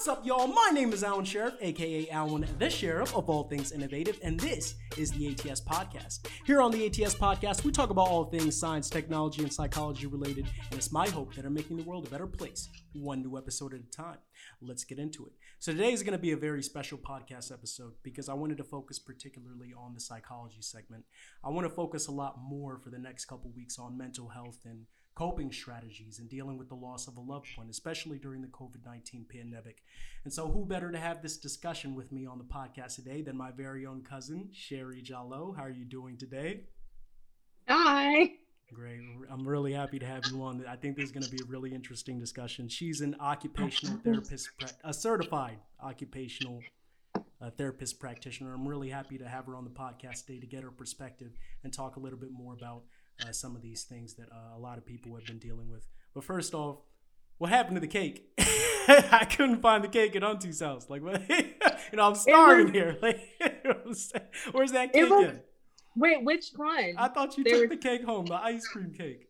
What's up, y'all? My name is Alwin Sheriff, aka Alwin the Sheriff of all things innovative, and this is the ATS Podcast. Here on the ATS Podcast, we talk about all things science, technology, and psychology related, and it's my hope that I'm making the world a better place, one new episode at a time. Let's get into it. So, today is going to be a very special podcast episode because I wanted to focus particularly on the psychology segment. I want to focus a lot more for the next couple weeks on mental health and coping strategies and dealing with the loss of a loved one, especially during the COVID 19 pandemic. And so, who better to have this discussion with me on the podcast today than my very own cousin, Sherri Jalloh? How are you doing today? Hi. Great. I'm really happy to have you on. I think this is going to be a really interesting discussion. She's an occupational therapist, a certified occupational uh, therapist practitioner. I'm really happy to have her on the podcast today to get her perspective and talk a little bit more about uh, some of these things that uh, a lot of people have been dealing with. But first off, what happened to the cake? I couldn't find the cake at Auntie's house. Like, what? you know, I'm starving was, here. Like, where's that cake was, at? Wait, which one? I thought you there took were... the cake home, the ice cream cake.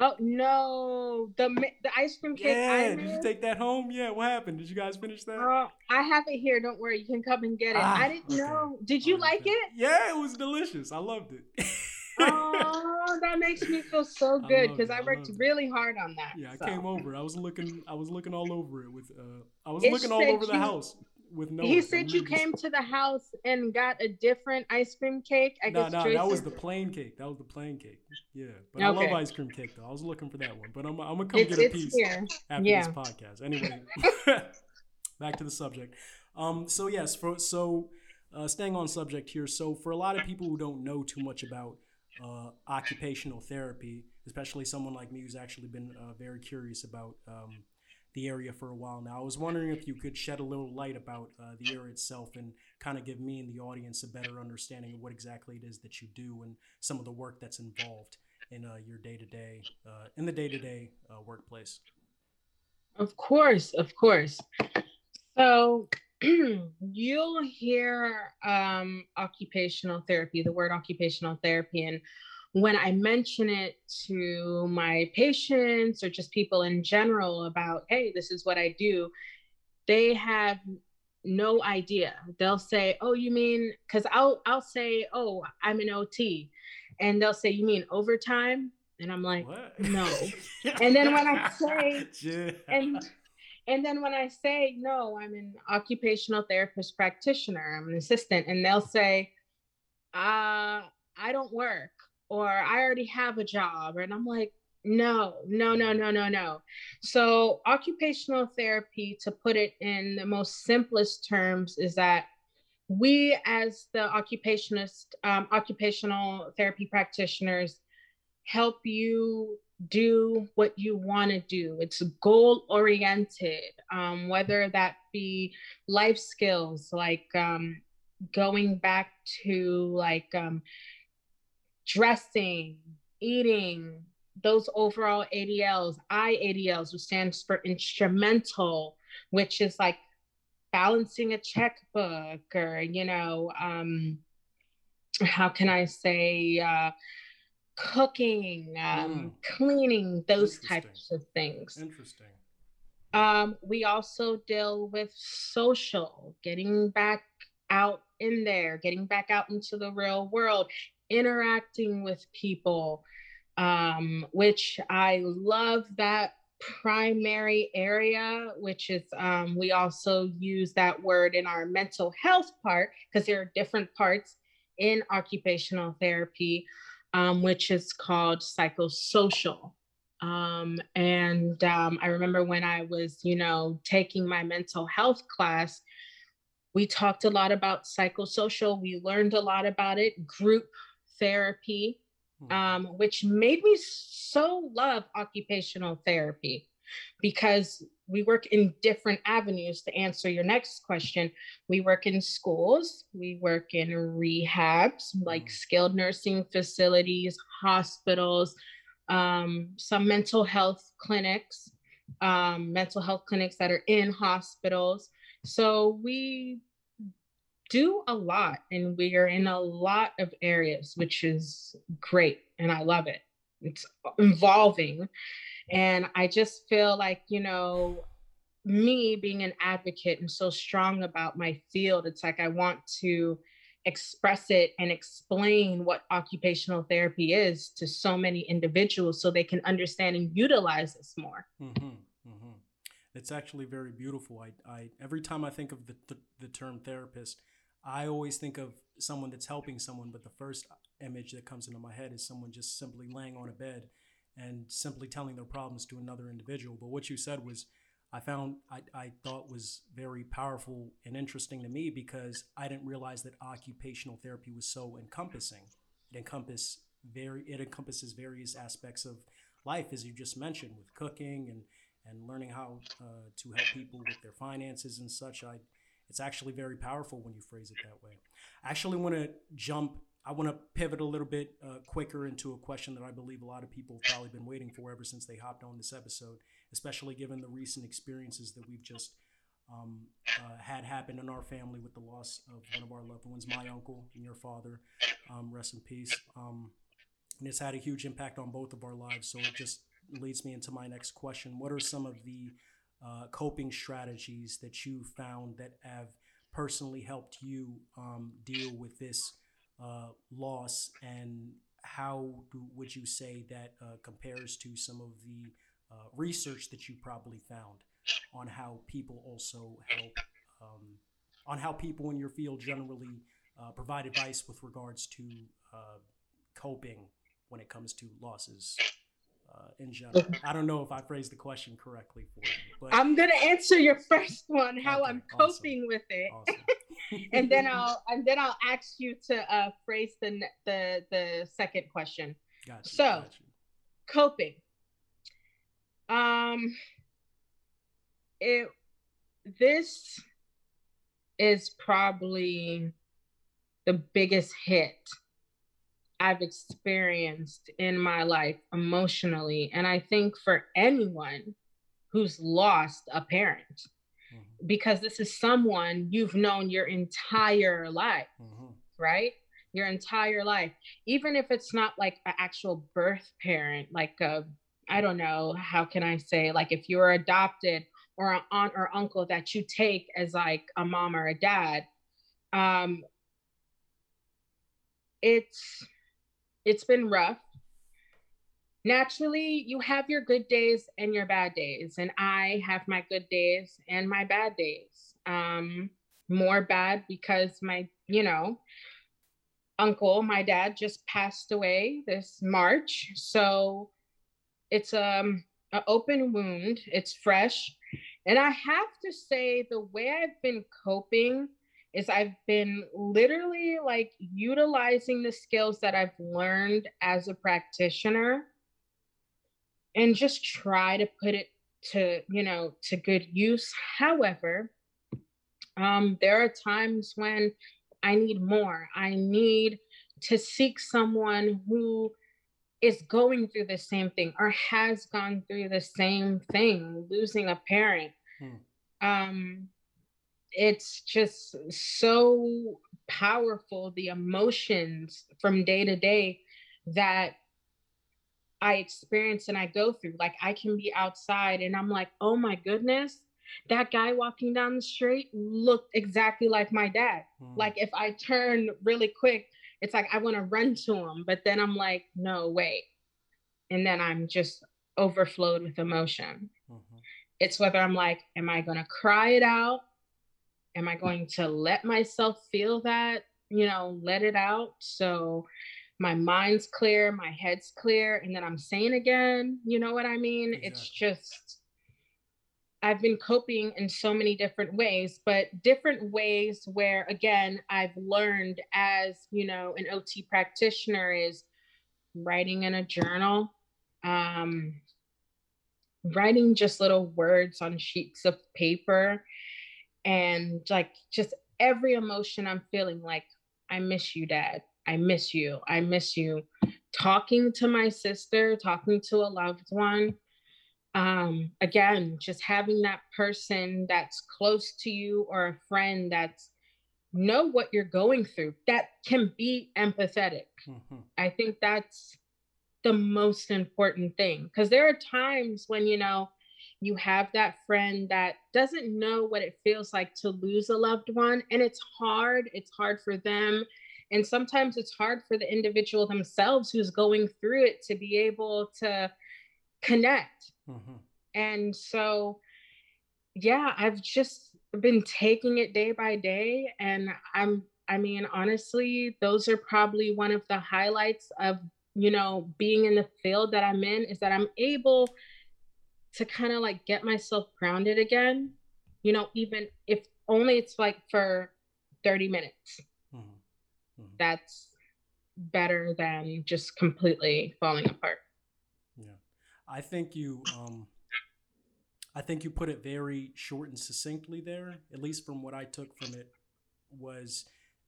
Oh no, the the ice cream cake. Yeah, did you take that home? Yeah, what happened? Did you guys finish that? Uh, I have it here. Don't worry, you can come and get it. Ah, I didn't okay. know. Did you like it? Yeah, it was delicious. I loved it. Oh, that makes me feel so good because I, I, worked really hard on that. Yeah, so. I came over. I was looking. I was looking all over it with. Uh, I was it looking all over you, the house with no. He said you came to the house and got a different ice cream cake. I guess. No, that was the plain cake. That was the plain cake. Yeah, but okay. I love ice cream cake though. I was looking for that one, but I'm, I'm gonna come it's, get a piece here. after yeah. this podcast. Anyway, back to the subject. Um, so yes, for so. Uh, staying on subject here, so for a lot of people who don't know too much about uh, occupational therapy, especially someone like me who's actually been uh, very curious about um, the area for a while now. I was wondering if you could shed a little light about uh, the area itself and kind of give me and the audience a better understanding of what exactly it is that you do and some of the work that's involved in uh, your day to day, in the day to day workplace. Of course, of course. So, you'll hear um, occupational therapy, the word occupational therapy. And when I mention it to my patients or just people in general about, hey, this is what I do, they have no idea. They'll say, "Oh, you mean?" Because I'll I'll say, "Oh, I'm an OT," and they'll say, "You mean overtime?" And I'm like, what? "No." and then when I say, and and then when I say, no, I'm an occupational therapist practitioner, I'm an assistant, and they'll say, uh, I don't work, or I already have a job. And I'm like, no, no, no, no, no, no. So, occupational therapy, to put it in the most simplest terms, is that we, as the occupationist, um, occupational therapy practitioners, help you do what you want to do. It's goal oriented, um, whether that be life skills like um, going back to like um, dressing, eating, those overall ADLs, IADLs, which stands for instrumental, which is like balancing a checkbook or, you know, um, how can I say, uh, cooking, um, mm. cleaning, those types of things. Interesting. Um, we also deal with social, getting back out in there, getting back out into the real world, interacting with people, um, which I love that primary area, which is um, we also use that word in our mental health part because there are different parts in occupational therapy um, which is called psychosocial. Um, and um, I remember when I was, you know, taking my mental health class, we talked a lot about psychosocial. We learned a lot about it, group therapy, hmm. um, which made me so love occupational therapy because we work in different avenues to answer your next question. We work in schools, we work in rehabs, like mm. skilled nursing facilities, hospitals, um, some mental health clinics, um, mental health clinics that are in hospitals. So we do a lot and we are in a lot of areas, which is great. And I love it. It's involving. And I just feel like, you know, me being an advocate and so strong about my field, it's like I want to express it and explain what occupational therapy is to so many individuals so they can understand and utilize this more. Mm-hmm, mm-hmm. It's actually very beautiful. I, I every time I think of the, the, the term therapist, I always think of someone that's helping someone, but the first image that comes into my head is someone just simply laying on a bed and simply telling their problems to another individual. But what you said was I found I, I thought was very powerful and interesting to me because I didn't realize that occupational therapy was so encompassing. It encompass very it encompasses various aspects of life, as you just mentioned, with cooking and and learning how uh, to help people with their finances and such. I it's actually very powerful when you phrase it that way. I actually want to jump. I want to pivot a little bit uh, quicker into a question that I believe a lot of people have probably been waiting for ever since they hopped on this episode especially given the recent experiences that we've just um, uh, had happen in our family with the loss of one of our loved ones, my uncle and your father. Um, rest in peace. Um, and it's had a huge impact on both of our lives. So it just leads me into my next question. What are some of the uh, coping strategies that you found that have personally helped you um, deal with this uh, loss? And how do, would you say that uh, compares to some of the uh, research that you probably found on how people also help, um, on how people in your field generally uh, provide advice with regards to uh, coping when it comes to losses uh, in general. I don't know if I phrased the question correctly for you, but I'm gonna answer your first one, how okay, I'm coping awesome. with it, awesome. And then I'll and then I'll ask you to uh, phrase the the the second question. Gotcha, so, gotcha. coping. Um, it this is probably the biggest hit I've experienced in my life emotionally. And I think for anyone who's lost a parent. Because this is someone you've known your entire life, mm-hmm. right? Your entire life. Even if it's not like an actual birth parent, like a I don't know, how can I say, like if you're adopted or an aunt or uncle that you take as like a mom or a dad, um, it's it's been rough. Naturally, you have your good days and your bad days, and I have my good days and my bad days. Um, more bad because my, you know, uncle, my dad just passed away this March. So it's um an open wound. It's fresh. And I have to say the way I've been coping is I've been literally like utilizing the skills that I've learned as a practitioner and just try to put it to, you know, to good use. However, um, there are times when I need more. I need to seek someone who is going through the same thing or has gone through the same thing, losing a parent. Hmm. Um, it's just so powerful, the emotions from day to day that I experience and I go through. Like I can be outside and I'm like, oh my goodness, that guy walking down the street looked exactly like my dad. Hmm. Like if I turn really quick, it's like I want to run to him, but then I'm like, no, wait. And then I'm just overflowed with emotion. Mm-hmm. It's whether I'm like, am I going to cry it out? Am I going to let myself feel that, you know, let it out? So my mind's clear, my head's clear, and then I'm sane again. You know what I mean? Exactly. It's just I've been coping in so many different ways, but different ways where, again, I've learned as, you know, an OT practitioner is writing in a journal, um, writing just little words on sheets of paper, and like just every emotion I'm feeling like, I miss you, dad. I miss you. I miss you. Talking to my sister, talking to a loved one um, again, just having that person that's close to you or a friend that's know what you're going through that can be empathetic. Mm-hmm. I think that's the most important thing because there are times when, you know, you have that friend that doesn't know what it feels like to lose a loved one and it's hard it's hard for them and sometimes it's hard for the individual themselves who's going through it to be able to connect mm-hmm. and so yeah i've just been taking it day by day and i'm i mean honestly those are probably one of the highlights of you know being in the field that i'm in is that i'm able to kind of like get myself grounded again you know even if only it's like for 30 minutes mm-hmm. That's better than just completely falling apart yeah i think you um I think you put it very short and succinctly there, at least from what I took from it, was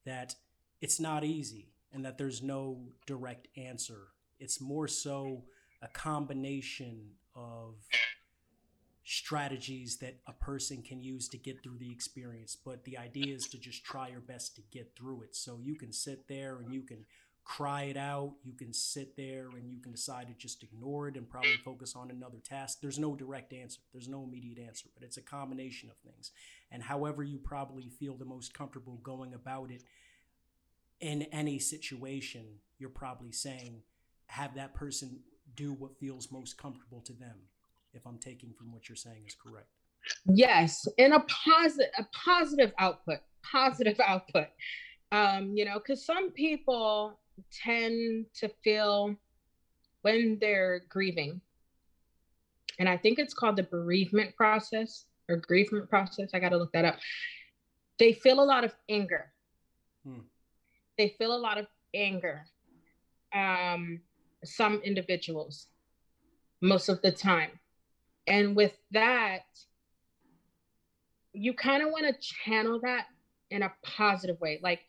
that it's not easy and that there's no direct answer. It's more so a combination of strategies that a person can use to get through the experience. But the idea is to just try your best to get through it. So you can sit there and you can cry it out. You can sit there and you can decide to just ignore it and probably focus on another task. There's no direct answer, there's no immediate answer, but it's a combination of things. And however you probably feel the most comfortable going about it in any situation, you're probably saying, have that person do what feels most comfortable to them. If I'm taking from what you're saying is correct. Yes, in a positive, a positive output, positive output. Um, you know, because some people tend to feel when they're grieving, and I think it's called the bereavement process or grievement process. I got to look that up. They feel a lot of anger. Hmm. They feel a lot of anger. Um, some individuals, most of the time. And with that, you kind of want to channel that in a positive way, like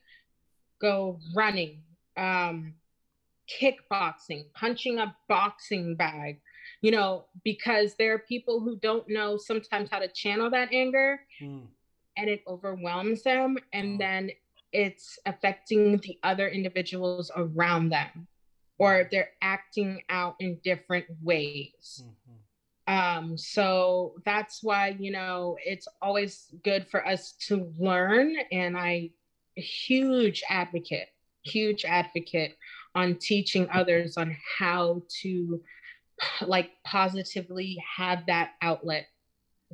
go running, um, kickboxing, punching a boxing bag, you know, because there are people who don't know sometimes how to channel that anger mm. and it overwhelms them. And then it's affecting the other individuals around them or they're acting out in different ways. Mm-hmm. Um, so that's why, you know, it's always good for us to learn. And I, huge advocate huge advocate on teaching others on how to like positively have that outlet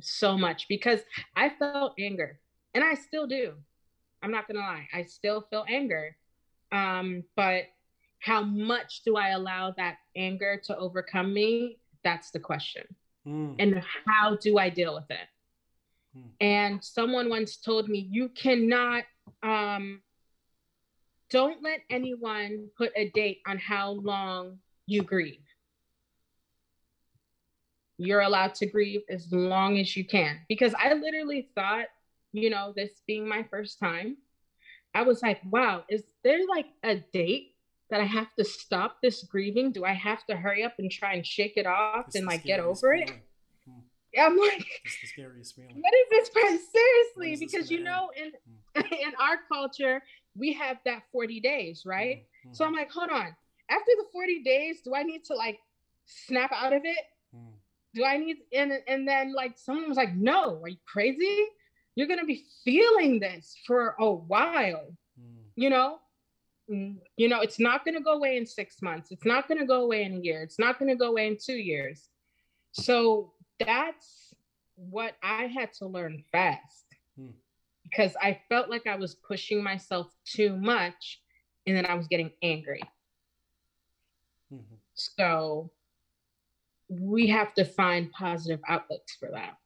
so much because I felt anger and I still do. I'm not gonna lie, I still feel anger. Um, but how much do I allow that anger to overcome me? That's the question. Mm. And how do I deal with it? Mm. And someone once told me, you cannot um, don't let anyone put a date on how long you grieve. You're allowed to grieve as long as you can. Because I literally thought, you know, this being my first time, I was like, wow, is there like a date that I have to stop this grieving? Do I have to hurry up and try and shake it off it's and like get over feeling. it? Hmm. I'm like, it's the scariest feeling. What is this? Seriously, because you know, in hmm. in our culture, we have that 40 days, right? Mm-hmm. So I'm like, hold on. After the 40 days, do I need to like snap out of it? Mm. Do I need and and then like someone was like, no, are you crazy? You're gonna be feeling this for a while. Mm. You know? Mm, you know, it's not gonna go away in six months, it's not gonna go away in a year, it's not gonna go away in two years. So that's what I had to learn fast. Mm because I felt like I was pushing myself too much and then I was getting angry. Mm-hmm. So we have to find positive outlets for that.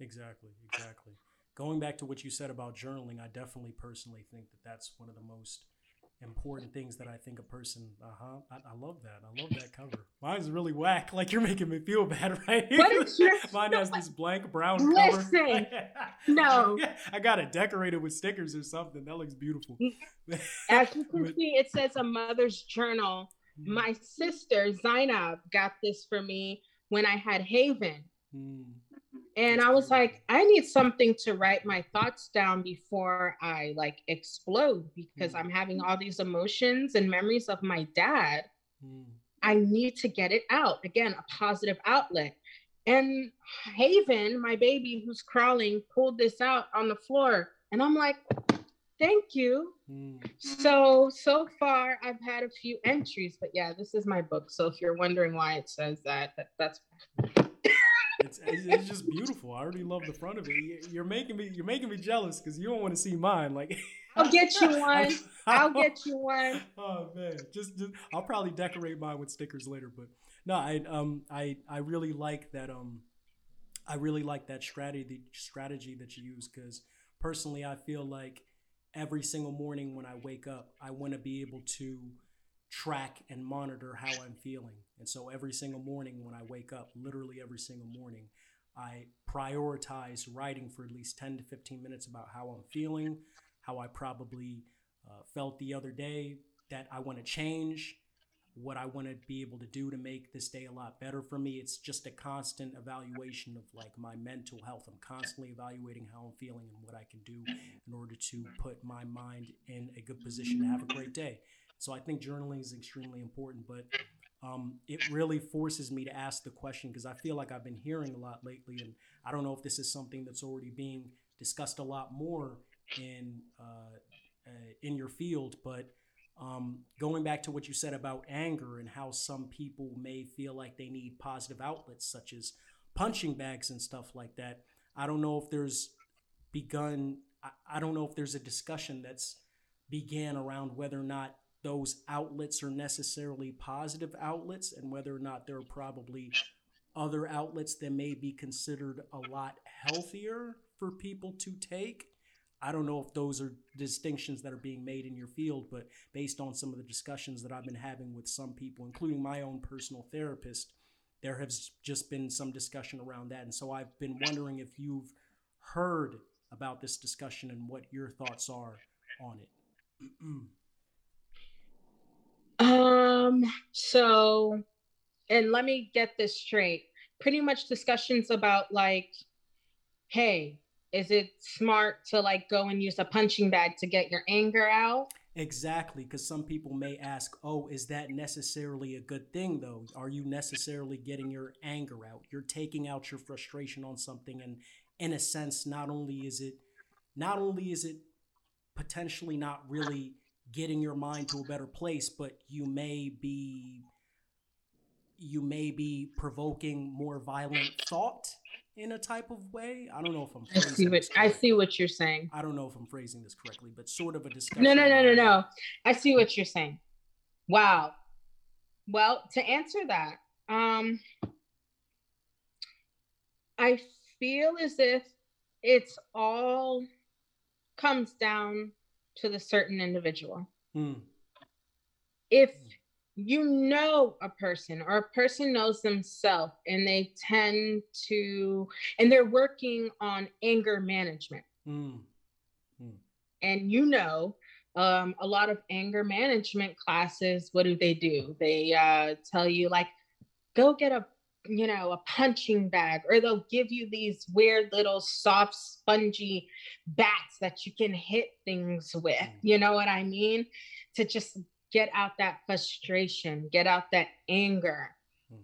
Exactly, exactly. Going back to what you said about journaling, I definitely personally think that that's one of the most important things that I think a person. Uh huh. I, I, love that. I love that cover. Mine's really whack. Like you're making me feel bad, right? What is your, Mine has this blank brown Listen, cover. no. I got it decorated with stickers or something. That looks beautiful. As you can see, it says a mother's journal. Hmm. My sister Zainab got this for me when I had Haven. Mm. And I was like, I need something to write my thoughts down before I like explode because mm. I'm having all these emotions and memories of my dad. Mm. I need to get it out. Again, a positive outlet. And Haven, my baby who's crawling, pulled this out on the floor. And I'm like, thank you. Mm. So, so far, I've had a few entries, but yeah, this is my book. So if you're wondering why it says that, that that's. It's, it's just beautiful. I already love the front of it. You're making me you're making me jealous because you don't want to see mine. Like I'll get you one. I'll get you one. Oh man, just, just I'll probably decorate mine with stickers later. But no, I um I I really like that um I really like that strategy strategy that you use because personally I feel like every single morning when I wake up I want to be able to track and monitor how I'm feeling. And so every single morning when I wake up, literally every single morning, I prioritize writing for at least 10 to 15 minutes about how I'm feeling, how I probably uh, felt the other day that I want to change, what I want to be able to do to make this day a lot better for me. It's just a constant evaluation of like my mental health. I'm constantly evaluating how I'm feeling and what I can do in order to put my mind in a good position to have a great day. So I think journaling is extremely important, but um, it really forces me to ask the question because I feel like I've been hearing a lot lately, and I don't know if this is something that's already being discussed a lot more in uh, uh, in your field, but um, going back to what you said about anger and how some people may feel like they need positive outlets such as punching bags and stuff like that. I don't know if there's begun. I, I don't know if there's a discussion that's began around whether or not those outlets are necessarily positive outlets and whether or not there are probably other outlets that may be considered a lot healthier for people to take I don't know if those are distinctions that are being made in your field, but based on some of the discussions that I've been having with some people, including my own personal therapist, there has just been some discussion around that. And so I've been wondering if you've heard about this discussion and what your thoughts are on it. um, so, and let me get this straight. Pretty much discussions about like, hey, is it smart to like go and use a punching bag to get your anger out? Exactly, because some people may ask, oh, is that necessarily a good thing though? Are you necessarily getting your anger out? You're taking out your frustration on something, and in a sense, not only is it not only is it potentially not really getting your mind to a better place, but you may be you may be provoking more violent thought in a type of way. I don't know if I'm. I see what I see what you're saying. I don't know if I'm phrasing this correctly, but sort of a discussion. No, no, no, no, no. I see what you're saying. Wow. Well, to answer that, um, I feel as if it's all comes down to the certain individual. Hmm. If you know a person or a person knows themselves and they tend to and they're working on anger management mm. Mm. and you know um, a lot of anger management classes what do they do they uh, tell you like go get a you know a punching bag or they'll give you these weird little soft spongy bats that you can hit things with mm. you know what i mean to just get out that frustration, get out that anger. Mm-hmm.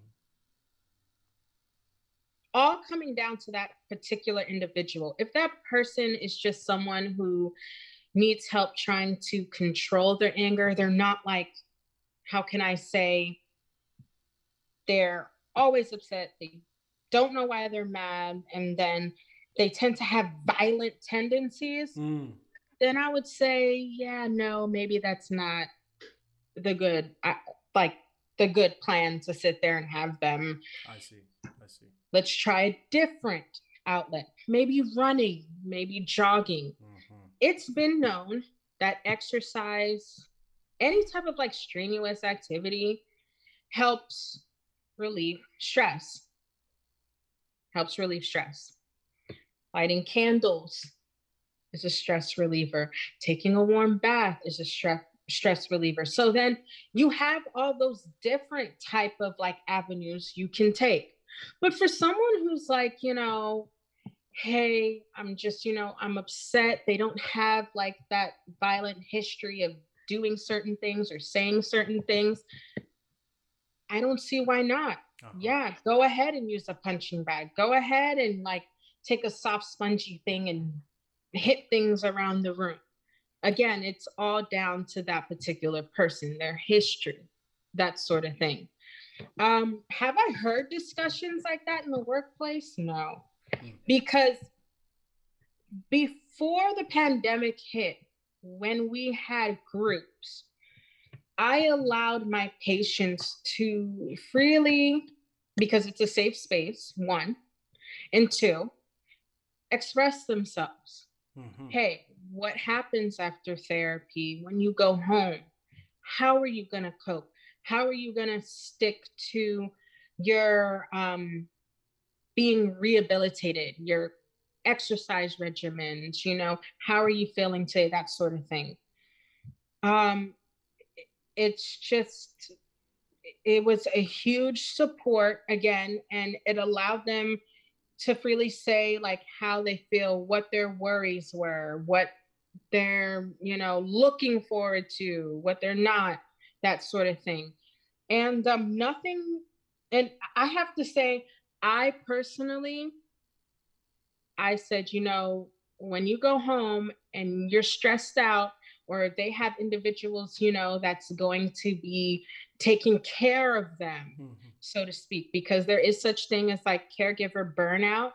All coming down to that particular individual. If that person is just someone who needs help trying to control their anger, they're not like, how can I say, they're always upset. They don't know why they're mad. And then they tend to have violent tendencies. Mm. Then I would say, yeah, no, maybe that's not the good like the good plan to sit there and have them i see i see let's try a different outlet maybe running maybe jogging mm-hmm. it's been known that exercise any type of like strenuous activity helps relieve stress helps relieve stress lighting candles is a stress reliever taking a warm bath is a stress stress reliever. So then you have all those different type of like avenues you can take. But for someone who's like, you know, hey, I'm just, you know, I'm upset. They don't have like that violent history of doing certain things or saying certain things. I don't see why not. uh-huh. yeah, go ahead and use a punching bag. Go ahead and like take a soft spongy thing and hit things around the room. Again, it's all down to that particular person, their history, that sort of thing. Um, have I heard discussions like that in the workplace? No, mm. because before the pandemic hit, when we had groups, I allowed my patients to freely, because it's a safe space, one, and two, express themselves. Mm-hmm. Hey, what happens after therapy when you go home? How are you going to cope? How are you going to stick to your um, being rehabilitated, your exercise regimens? You know, how are you feeling today? That sort of thing. Um, it's just it was a huge support again and it allowed them to freely say like how they feel what their worries were what they're you know looking forward to what they're not that sort of thing. And um nothing and i have to say i personally i said you know when you go home and you're stressed out or they have individuals, you know, that's going to be taking care of them, mm-hmm. so to speak, because there is such thing as like caregiver burnout.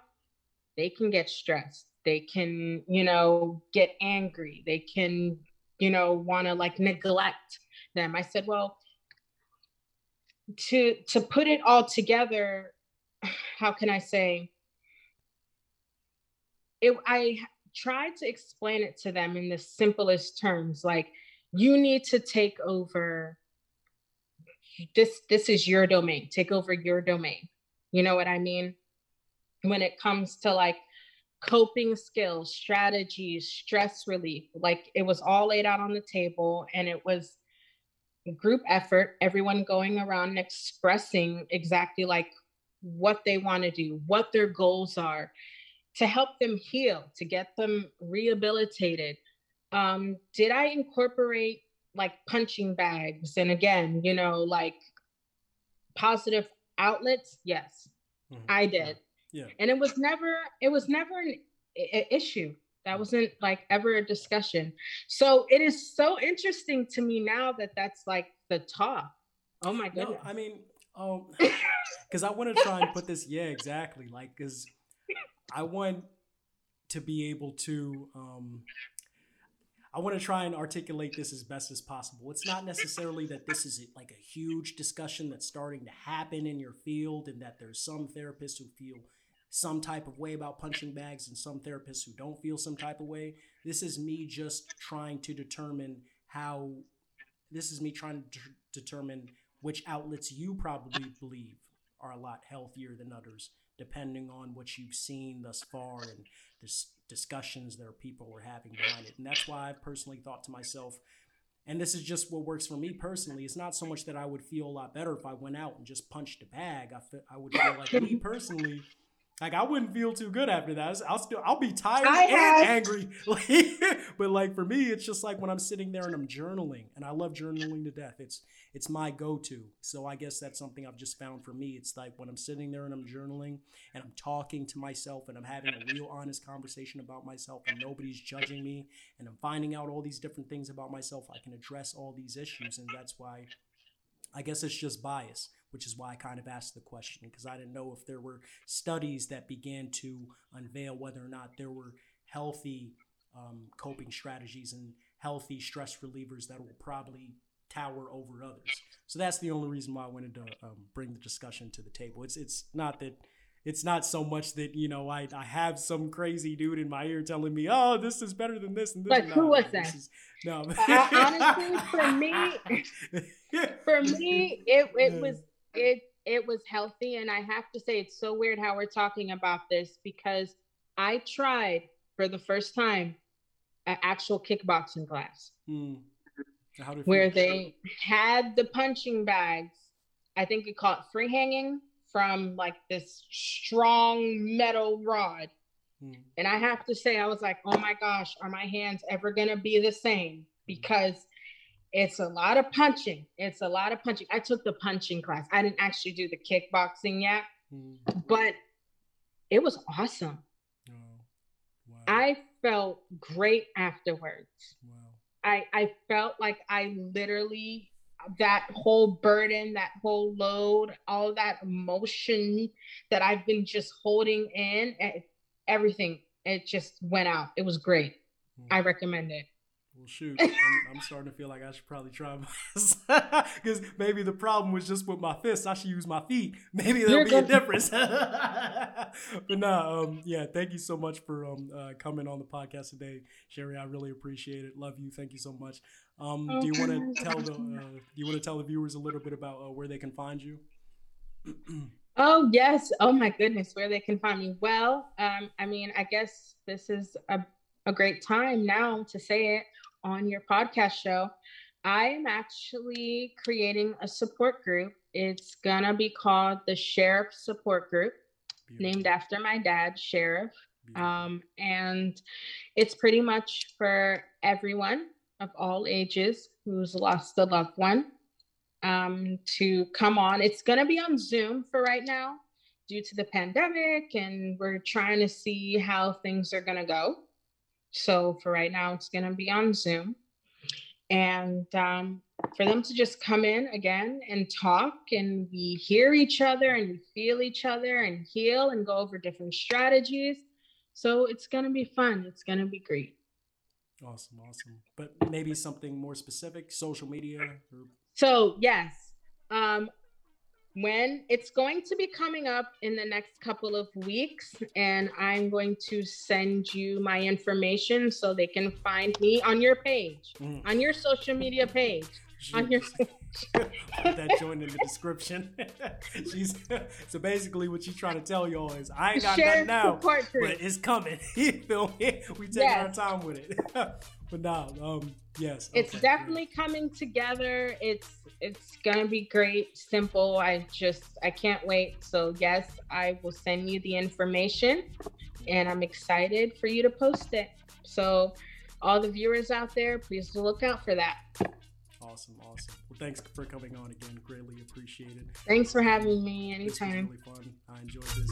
They can get stressed. They can, you know, get angry. They can, you know, want to like neglect them. I said, well, to to put it all together, how can I say? It, I try to explain it to them in the simplest terms like you need to take over this this is your domain take over your domain. You know what i mean? When it comes to like coping skills strategies stress relief like it was all laid out on the table and it was group effort everyone going around and expressing exactly like what they want to do what their goals are to help them heal, to get them rehabilitated. Um, did I incorporate like punching bags and again, you know, like positive outlets? Yes, mm-hmm. I did. Yeah. And it was never, it was never an, an issue. That wasn't like ever a discussion. So it is so interesting to me now that that's like the talk. Oh my goodness. No, I mean, oh, because I want to try and put this, yeah, exactly. Like, because I want to be able to um, I want to try and articulate this as best as possible. It's not necessarily that this is like a huge discussion that's starting to happen in your field and that there's some therapists who feel some type of way about punching bags and some therapists who don't feel some type of way. This is me just trying to determine how this is me trying to determine which outlets you probably believe are a lot healthier than others depending on what you've seen thus far and dis- discussions that people were having behind it. And that's why I've personally thought to myself, and this is just what works for me personally. It's not so much that I would feel a lot better if I went out and just punched a bag. I, fe- I would feel like me personally like I wouldn't feel too good after that. I'll still I'll be tired I and have. angry. but like for me, it's just like when I'm sitting there and I'm journaling, and I love journaling to death. It's it's my go-to. So I guess that's something I've just found for me. It's like when I'm sitting there and I'm journaling and I'm talking to myself and I'm having a real honest conversation about myself and nobody's judging me and I'm finding out all these different things about myself. I can address all these issues, and that's why I guess it's just bias which is why I kind of asked the question because I didn't know if there were studies that began to unveil whether or not there were healthy um, coping strategies and healthy stress relievers that will probably tower over others. So that's the only reason why I wanted to um, bring the discussion to the table. It's it's not that it's not so much that you know I, I have some crazy dude in my ear telling me oh this is better than this and this. But no, who was that? Is, no, uh, honestly, for me, for me, it it was it it was healthy. And i have to say it's so weird how we're talking about this because i tried for the first time an actual kickboxing class. Hmm. where they had the punching bags. I think it called free hanging from like this strong metal rod. Hmm. and i have to say i was like oh my gosh are my hands ever going to be the same? Because it's a lot of punching. It's a lot of punching. I took the punching class. I didn't actually do the kickboxing yet, mm. but it was awesome. Oh, wow. I felt great afterwards. Wow. I I felt like I literally that whole burden, that whole load, all that emotion that I've been just holding in, everything, it just went out. It was great. Mm. I recommend it. Well, shoot, I'm, I'm, starting to feel like I should probably try because maybe the problem was just with my fists. I should use my feet. Maybe there'll You're be good. a difference. but nah, um, yeah, thank you so much for um, uh, coming on the podcast today, Sherri. I really appreciate it. Love you. Thank you so much. Um, do you want to tell the uh, Do you want to tell the viewers a little bit about uh, where they can find you? oh yes. Oh my goodness, where they can find me. Well, um, I mean, I guess this is a a great time now to say it on your podcast show. I am actually creating a support group. It's gonna be called the Sheriff Support Group, Beautiful. named after my dad, Sheriff. Um, and it's pretty much for everyone of all ages who's lost a loved one um, to come on. It's gonna be on Zoom for right now due to the pandemic, and we're trying to see how things are gonna go. So for right now, it's going to be on Zoom. And um, for them to just come in again and talk, and we hear each other and we feel each other and heal and go over different strategies. So it's going to be fun. It's going to be great. Awesome, awesome. But maybe something more specific, social media. Or... So yes, um, when it's going to be coming up in the next couple of weeks and i'm going to send you my information so they can find me on your page mm. on your social media page on your Put that joint in the description. she's so basically what she's trying to tell y'all is I ain't got Share nothing now, but it's coming. you feel me? We take yes. our time with it. but now, um, yes, it's definitely yeah. coming together. It's it's gonna be great. Simple. I just I can't wait. So yes, I will send you the information, and I'm excited for you to post it. So all the viewers out there, please look out for that. Awesome, awesome. Well, thanks for coming on again. Greatly appreciated. Thanks for having me anytime. This was really fun. I enjoyed this.